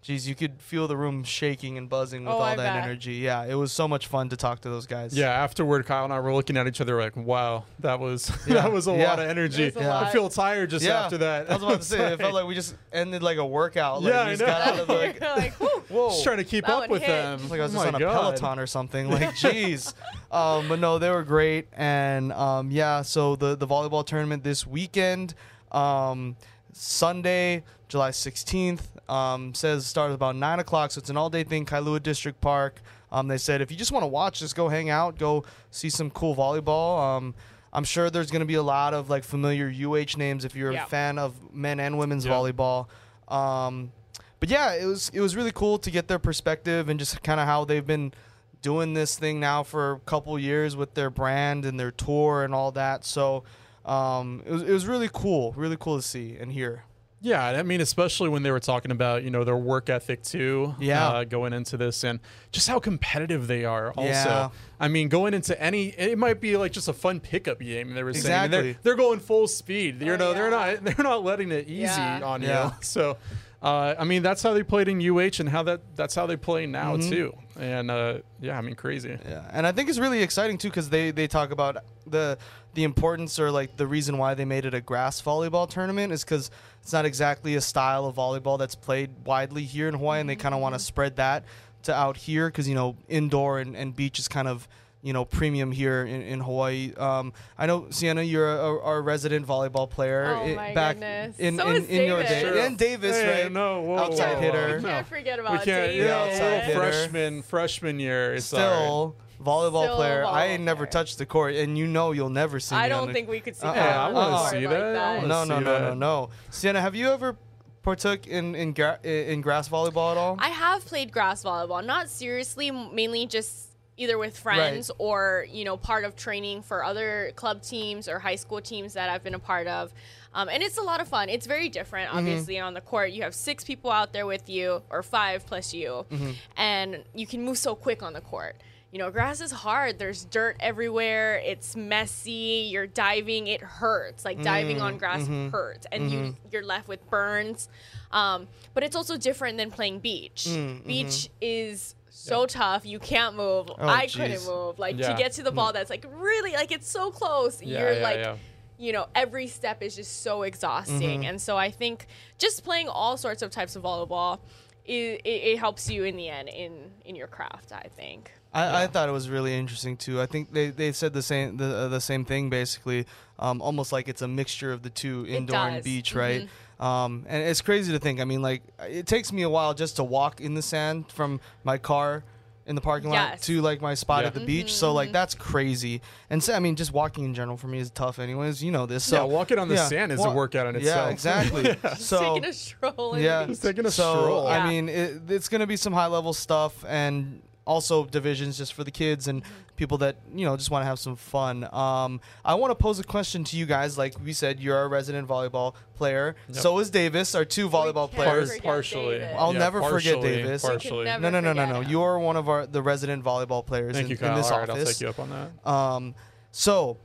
geez, you could feel the room shaking and buzzing with Oh, all I that bet. energy. Yeah, it was so much fun to talk to those guys. Yeah, afterward, Kyle and I were looking at each other like, "Wow, that was [LAUGHS] Yeah. that was a Yeah. lot of energy." It was a Yeah. I feel tired just Yeah, after that. I was about to say, it [LAUGHS] felt like we just ended like a workout. Like, Yeah, we I just got know. out of like, You're [LAUGHS] like, whoa. just trying to keep That up one with hit. them. It's like I was Oh just my on a God. Peloton or something. Like, jeez. um, but no, they were great. And um, yeah, so the, the volleyball tournament this weekend, um, Sunday, July 16th, um, says starts about 9 o'clock. So it's an all day thing, Kailua District Park. Um, they said if you just want to watch, just go hang out, go see some cool volleyball. Um, I'm sure there's going to be a lot of like familiar UH names if you're Yeah. a fan of men and women's Yeah. volleyball. Um, but yeah, it was it was really cool to get their perspective and just kind of how they've been doing this thing now for a couple years with their brand and their tour and all that. So um, it was it was really cool, really cool to see and hear. Yeah, I mean, especially when they were talking about you know their work ethic too. Yeah. uh, going into this and just how competitive they are. Also, Yeah. I mean, going into any, it might be like just a fun pickup game. They were saying And Exactly. they're, they're going full speed. You Oh, know, they're not [LAUGHS] they're not letting it easy Yeah. on Yeah. you. [LAUGHS] So. Uh, I mean that's how they played in UH and how that that's how they play now Mm-hmm. too. And uh, yeah, I mean crazy. Yeah, and I think it's really exciting too because they they talk about the the importance or like the reason why they made it a grass volleyball tournament is because it's not exactly a style of volleyball that's played widely here in Hawaii, and they kind of want to spread that to out here because you know indoor and, and beach is kind of you know premium here in, in Hawaii. Um, I know Cienna, you're a, a, a resident volleyball player. Oh i- my back goodness. in So in, is in your day, Sure. and Davis, Hey, right? No, whoa, Outside whoa, whoa. hitter. We can't forget We about can't. David. Yeah, outside hitter. freshman freshman year. It's all right. Still volleyball Still player. I volleyball ain't never player. touched the court, and you know you'll never see me. I on don't the- think we could see Uh-uh. that. I wanna the court see like that. I No, no, no, no, no. Cienna, have you ever partook in in, gra- in grass volleyball at all? I have played grass volleyball, not seriously, mainly just either with friends or you know part of training for other club teams or high school teams that I've been a part of. Um, and it's a lot of fun. It's very different, Mm-hmm. obviously, on the court. You have six people out there with you, or five plus you, Mm-hmm. and you can move so quick on the court. You know, grass is hard. There's dirt everywhere. It's messy. You're diving. It hurts. Like diving Mm, on grass mm-hmm. hurts, and you you're left with burns. Um, but it's also different than playing beach. Mm, Beach mm-hmm. is so tough. You can't move. I couldn't move. Like Yeah. to get to the ball that's like really like it's so close. Yeah, You're yeah, like yeah. you know, every step is just so exhausting. And so I think just playing all sorts of types of volleyball it, it, it helps you in the end in in your craft, I think. I, I thought it was really interesting too. I think they, they said the same the uh, the same thing basically, um, almost like it's a mixture of the two, indoor and beach, right? Um, and it's crazy to think. I mean, like it takes me a while just to walk in the sand from my car in the parking lot Yes. to like my spot Yeah. at the beach. So like that's crazy. And so I mean, just walking in general for me is tough, anyways. You know this. So Yeah, walking on the yeah, sand is a workout in itself. Yeah, itself. exactly. [LAUGHS] So Taking a stroll. yeah. Just taking a so stroll. I Yeah. mean, it, it's gonna be some high level stuff, and also divisions just for the kids and people that you know just want to have some fun. Um, I want to pose a question to you guys. Like we said, you're a resident volleyball player. Yep. So is Davis, our two volleyball players. partially. David. I'll Yeah, never forget Davis. Partially. No, no, no, no, no. You're one of our the resident volleyball players Thank in, you, in Kyle. this All right, I'll office. take you up on that. Um, so,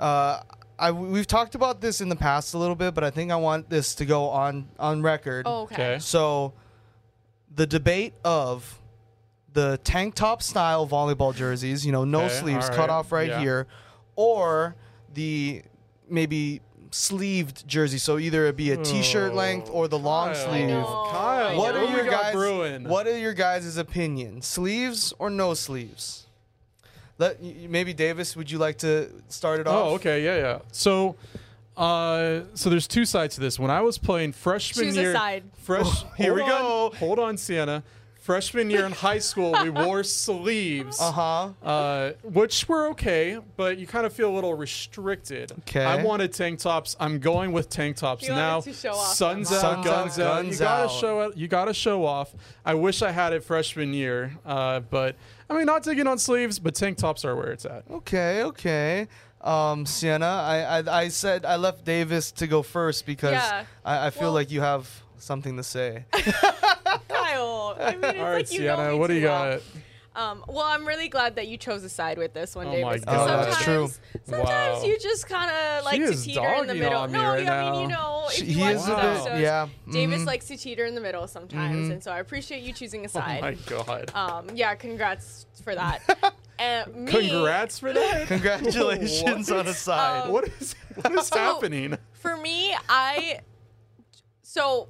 uh, I we've talked about this in the past a little bit, but I think I want this to go on on record. Oh, okay. Okay. So, the debate of the tank top style volleyball jerseys, you know, no Okay, sleeves, all cut off right yeah. here, or the maybe sleeved jersey. So either it be a t-shirt Oh, length or the long Kyle. sleeve. know. Kyle, What what are your guys? brewing? What are your guys' opinions? Sleeves or no sleeves? Let maybe Davis. Would you like to start it off? Oh, okay, yeah, yeah. So, uh, so there's two sides to this. When I was playing freshman Choose a year, side. fresh. [LAUGHS] Here hold we on, go. Hold on, Cienna. Freshman year in [LAUGHS] high school, we wore sleeves, Uh huh. uh, which were okay, but you kind of feel a little restricted. Okay. I wanted tank tops. I'm going with tank tops He wanted now. to show off Suns out, Suns guns out, out. guns you gotta out. show it. You gotta show off. I wish I had it freshman year, uh, but I mean, not digging on sleeves, but tank tops are where it's at. Okay. Okay. Um, Cienna, I, I I said I left Davis to go first because Yeah. I, I feel Well- like you have something to say. [LAUGHS] [LAUGHS] Kyle. I mean, it's All right, like you know Cienna, me what do you well. got? Um, well, I'm really glad that you chose a side with this one, Oh Davis. my 'cause God. Oh, that's true. sometimes- Sometimes Wow. you just kind of like to teeter in the middle. on me no, right I mean, you know, if She- you watch the episodes, yeah, Davis mhm. likes to teeter in the middle sometimes, and so I appreciate you choosing a [LAUGHS] Oh side. my god. um, yeah, congrats for that. and [LAUGHS] me, Congrats for that. [LAUGHS] Congratulations What? on a side. Um, what is what is So- happening? For me, I so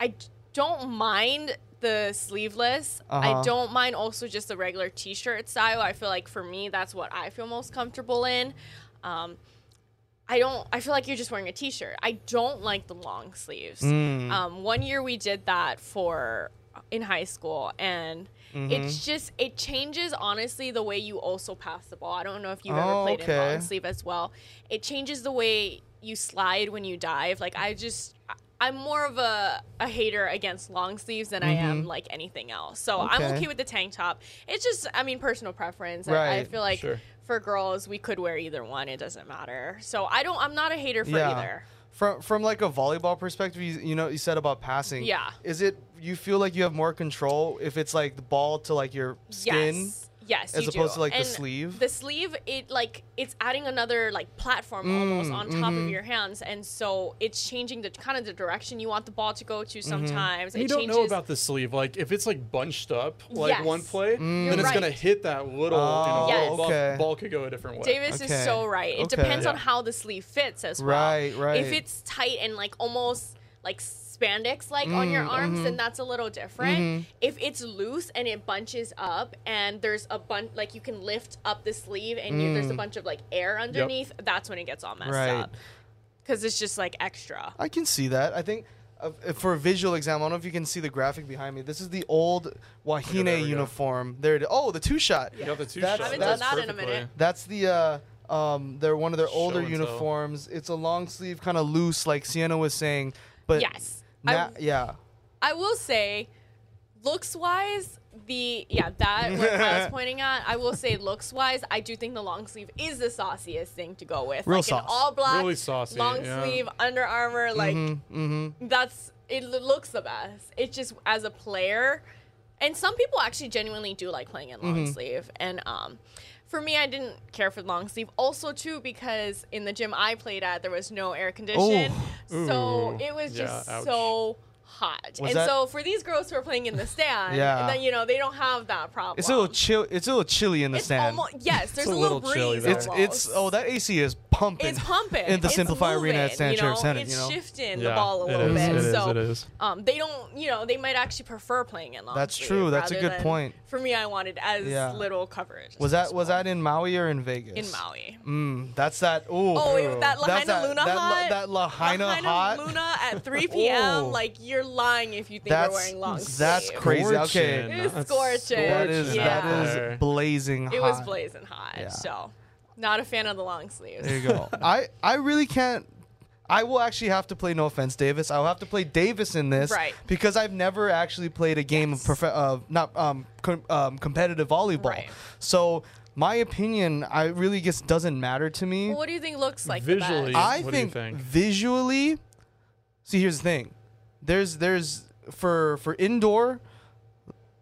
I don't mind the sleeveless. Uh-huh. I don't mind also just the regular t-shirt style. I feel like for me, that's what I feel most comfortable in. Um, I don't. I feel like you're just wearing a t-shirt. I don't like the long sleeves. Mm. Um, one year we did that for in high school, and Mm-hmm. it's just it changes honestly the way you also pass the ball. I don't know if you've Oh, ever played okay. in long sleeve as well. It changes the way you slide when you dive. Like I just. I'm more of a, a hater against long sleeves than I am like anything else. So I'm Mm-hmm. Okay. okay with the tank top. It's just, I mean, personal preference. Right. I, I feel like Sure. for girls, we could wear either one. It doesn't matter. So I don't. I'm not a hater for either. From from like a volleyball perspective, you, you know, you said about passing. Yeah. Is it you feel like you have more control if it's like the ball to like your skin? Yes. Yes, as you opposed do. to, like, the sleeve? The sleeve, it like it's adding another like platform almost Mm, on top mm-hmm. of your hands, and so it's changing the kind of the direction you want the ball to go to. Sometimes you it don't changes. know about the sleeve. Like if it's like bunched up, like Yes. one play, Mm. then You're it's gonna hit that little. Oh, you know, Yes. little ball, okay. ball could go a different way. Davis Okay. is so right. It Okay. depends on how the sleeve fits as well. Right, right. If it's tight and like almost like spandex like on your Mm, arms, mhm. then that's a little different. Mhm. If it's loose and it bunches up and there's a bunch like you can lift up the sleeve and you, there's a Mm. bunch of like air underneath, that's when it gets all messed Right. up. Cuz it's just like extra. I can see that. I think uh, for a visual example, I don't know if you can see the graphic behind me. This is the old Wahine there we go. uniform. There it is. Oh, the two shot. You got the two That's- shot. I haven't That's done that in a minute. That's the uh um they're one of their older Show and tell. uniforms. It's a long sleeve, kind of loose, like Cienna was saying. But Yes. Na- I- yeah. I will say, looks wise, the yeah that what [LAUGHS] I was pointing at. I will say, looks wise, I do think the long sleeve is the sauciest thing to go with. Real like sauce. an all black, Really saucy, long yeah. sleeve, Under Armour. Like Mm-hmm. that's it. Looks the best. It just as a player, and some people actually genuinely do like playing in long Mm-hmm. sleeve. And um, for me, I didn't care for long sleeve. Also, too, because in the gym I played at, there was no air conditioning, so it was Yeah, just ouch. so hot. Was and that- so for these girls who are playing in the stand, Yeah. then you know they don't have that problem. It's a little chill. It's a little chilly in the It's stand. almost yes. There's a a little, little chilly breeze. there. it's it's oh that AC is pumping. it's pumping in the It's SimpliFi Arena at moving, Stan you know? Sheriff Center, It's you know? shifting the ball a it little is, bit. it is, so it is. um, they don't, you know, they might actually prefer playing in long. That's sleeve true, that's a rather good than- point. For me, I wanted as Yeah. little coverage. as was that was possible. that in Maui or in Vegas? in Maui? Mm, that's that. Ooh. Oh, wait, that Lahainaluna that La- hot. that Lahaina Lahaina hot? Luna at 3 [LAUGHS] p.m. Oh. Like you're lying if you think That's we're wearing long that's sleeve. crazy. Scorching. Okay. It's That's scorching. That is Yeah. that There. is blazing hot. It was blazing hot. Yeah. So, not a fan of the long sleeves. There you go. [LAUGHS] I I really can't. I will actually have to play. No offense, Davis. I will have to play Davis in this, Right. Because I've never actually played a game of prof- uh, not um, com- um competitive volleyball. Right. So my opinion, I really guess doesn't matter to me. Well, what do you think looks like the Visually, best? I what do you think, think? visually. See, here's the thing. There's there's for for indoor.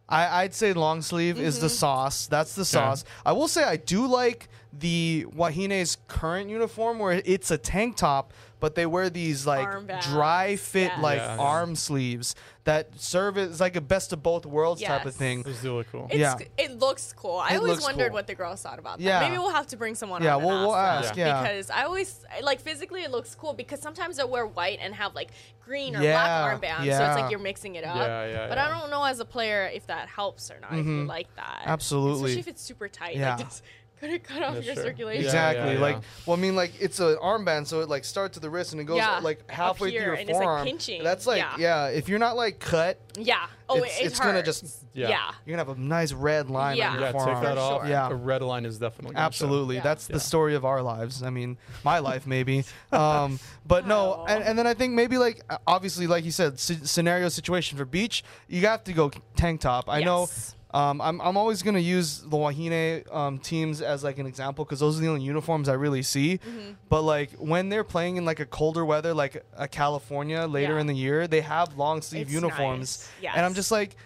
I, I'd say long sleeve is Mm-hmm. the sauce. That's the sauce. I will say I do like the Wahine's current uniform where it's a tank top, but they wear these like dry fit yes. like Yeah, yeah. arm sleeves that serve as like a best of both worlds type of Yes. thing. Those do look cool. It's, Yeah. It looks cool. I It always looks wondered cool. what the girls thought about that. Yeah. Maybe we'll have to bring someone Yeah, on we'll- and we'll ask ask, them. yeah. Because I always, like, physically it looks cool because sometimes they'll wear white and have, like, green or Yeah, black armbands. So yeah. it's like you're mixing it up. Yeah, yeah, But yeah. I don't know as a player if that helps or not, if you like that. Mm-hmm. Absolutely. Especially if it's super tight. Yeah. Like, just gonna cut off Yeah, your sure. circulation. Yeah, Exactly. yeah, Like, well, I mean, like it's an armband, so it like starts at the wrist and it goes Yeah, like halfway here, through your and it's, like, forearm. pinching. That's like, Yeah. yeah. If you're not like cut, Yeah. Oh, It's- it, it it's gonna just- Yeah. yeah. you're gonna have a nice red line Yeah. on your Yeah, take that off. sure. Yeah. A red line is definitely. Absolutely, Yeah. that's the story of our lives. I mean, my life maybe. [LAUGHS] Um, but no, and, and then I think maybe like obviously, like you said, sce- scenario situation for beach, you have to go tank top. I know. Yes. Um, I'm, I'm always gonna use the Wahine um, teams as like an example because those are the only uniforms I really see. Mm-hmm. But like when they're playing in like a colder weather, like a California later Yeah. in the year, they have long sleeve It's uniforms, nice. and I'm just like,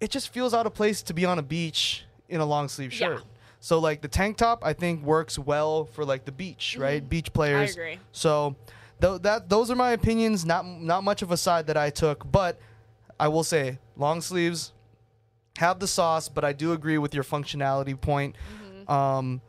it just feels out of place to be on a beach in a long sleeve Yeah. shirt. So like the tank top, I think works well for like the beach, right? Beach players. Mm-hmm. agree. So th- that those are my opinions. Not not much of a side that I took, but I will say long sleeves have the sauce. But I do agree with your functionality point. Mm-hmm. Um,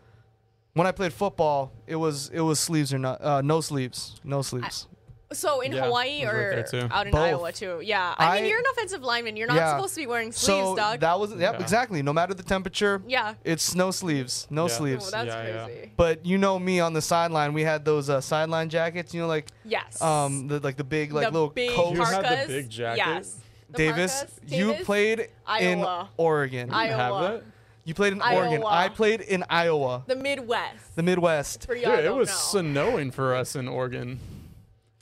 when I played football, it was it was sleeves or not uh, no sleeves, no sleeves. So in Yeah, Hawaii I was right or out in Both. Iowa too? Yeah. I, I- mean, you're an offensive lineman. You're not Yeah. supposed to be wearing sleeves, so dog. that was yep Yeah. exactly. No matter the temperature, yeah. it's no sleeves, no Yeah. Oh, sleeves. that's Yeah, yeah. crazy. But you know me on the sideline, we had those uh, sideline jackets. You know, like Yes. um, the, like the big like the little big coats. You had the big jacket? Yes. The Davis, you Davis? played in Iowa. Oregon. I- Have Iowa. that? you played in Iowa. Oregon. I played in Iowa, the Midwest. the Midwest. For y'all Dude, it was know. snowing for us in Oregon.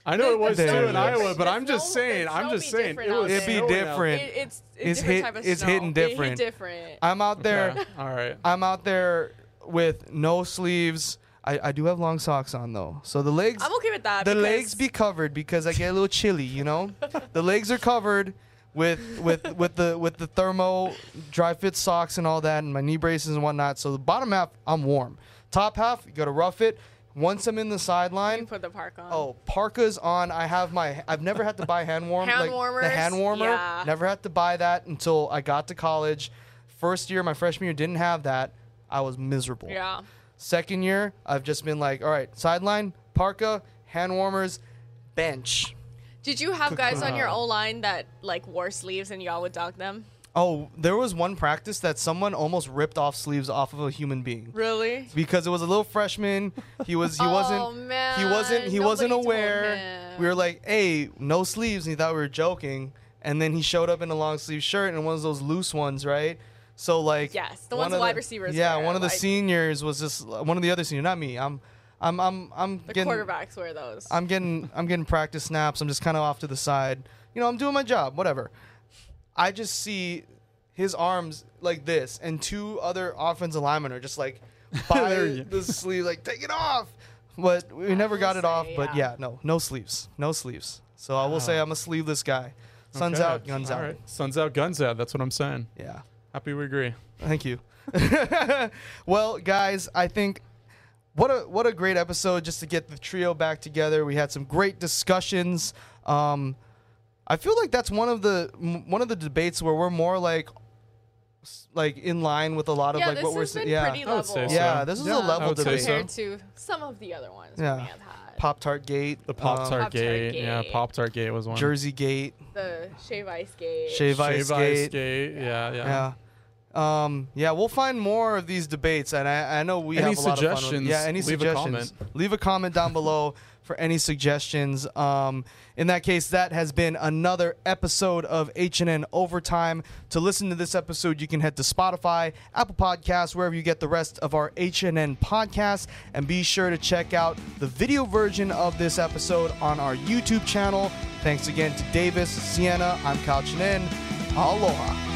I know The- it was too in Iowa, but I'm just saying. I'm just saying. It out was there. It'd be different. It, it's It's it's different hit- type of it's snow. hitting It hit different. different. I'm out there. Okay, All right. I'm out there with no sleeves. I, I do have long socks on though, so the legs. I'm okay with that. the legs be covered because I get a little chilly, you know. [LAUGHS] the legs are covered with with with the with the thermo dry fit socks and all that, and my knee braces and whatnot. So the bottom half, I'm warm. Top half, you gotta rough it. Once I'm in the You sideline, put the park on. oh parka's on. I have my. I've never had to buy hand warm. Hand like, The warmers? hand warmer. Yeah. Never had to buy that until I got to college. First year, my freshman year, didn't have that. I was miserable. Yeah. Second year, I've just been like, all right, sideline, parka, hand warmers, bench. Did you have guys on your O line that like wore sleeves and y'all would dog them? Oh, there was one practice that someone almost ripped off sleeves off of a human being Really? because it was a little freshman. He was he [LAUGHS] Oh, wasn't man. he wasn't he wasn't aware. We were like, hey, no sleeves, and he thought we were joking. And then he showed up in a long sleeve shirt and one of those loose ones, right? So like Yes, the one ones wide receivers Yeah, one of the like- seniors was just one of the other seniors, not me. I'm I'm I'm I'm The getting quarterbacks wear those. I'm getting I'm getting practice snaps. I'm just kind of off to the side. You know, I'm doing my job, whatever. I just see his arms like this, and two other offensive linemen are just like [LAUGHS] by the sleeve, like take it off. But we never will got it off. say, But yeah. yeah, no, no sleeves, no sleeves. So I will say I'm a sleeveless guy. Sun's Okay. out, guns All out. right. Sun's out, guns out. That's what I'm saying. Yeah. Happy we agree. Thank you. [LAUGHS] well, guys, I think what a what a great episode just to get the trio back together. We had some great discussions. Um, I feel like that's one of the m- one of the debates where we're more like like in line with a lot of yeah, like this what we're saying. Yeah, pretty I would say so. yeah, this is Yeah, a I level would say debate. so. compared to some of the other ones Yeah. we may have had. Pop Tart Gate, The Pop Tart Pop-Tart Gate. Yeah, Pop Tart Gate was one. Jersey Gate, The shave ice gate. Shave Ice Shave Ice Gate. Gate. Yeah, yeah. Yeah. Um, yeah, we'll find more of these debates, and I, I know we Any have a lot of fun. With, suggestions, yeah, any leave a suggestions? comment. Leave a comment down below for any suggestions. Um, in that case, that has been another episode of HNN Overtime. To listen to this episode, you can head to Spotify, Apple Podcasts, wherever you get the rest of our HNN podcasts, and be sure to check out the video version of this episode on our YouTube channel. Thanks again to Davis, Cienna. I'm Kyle Chinen. Aloha.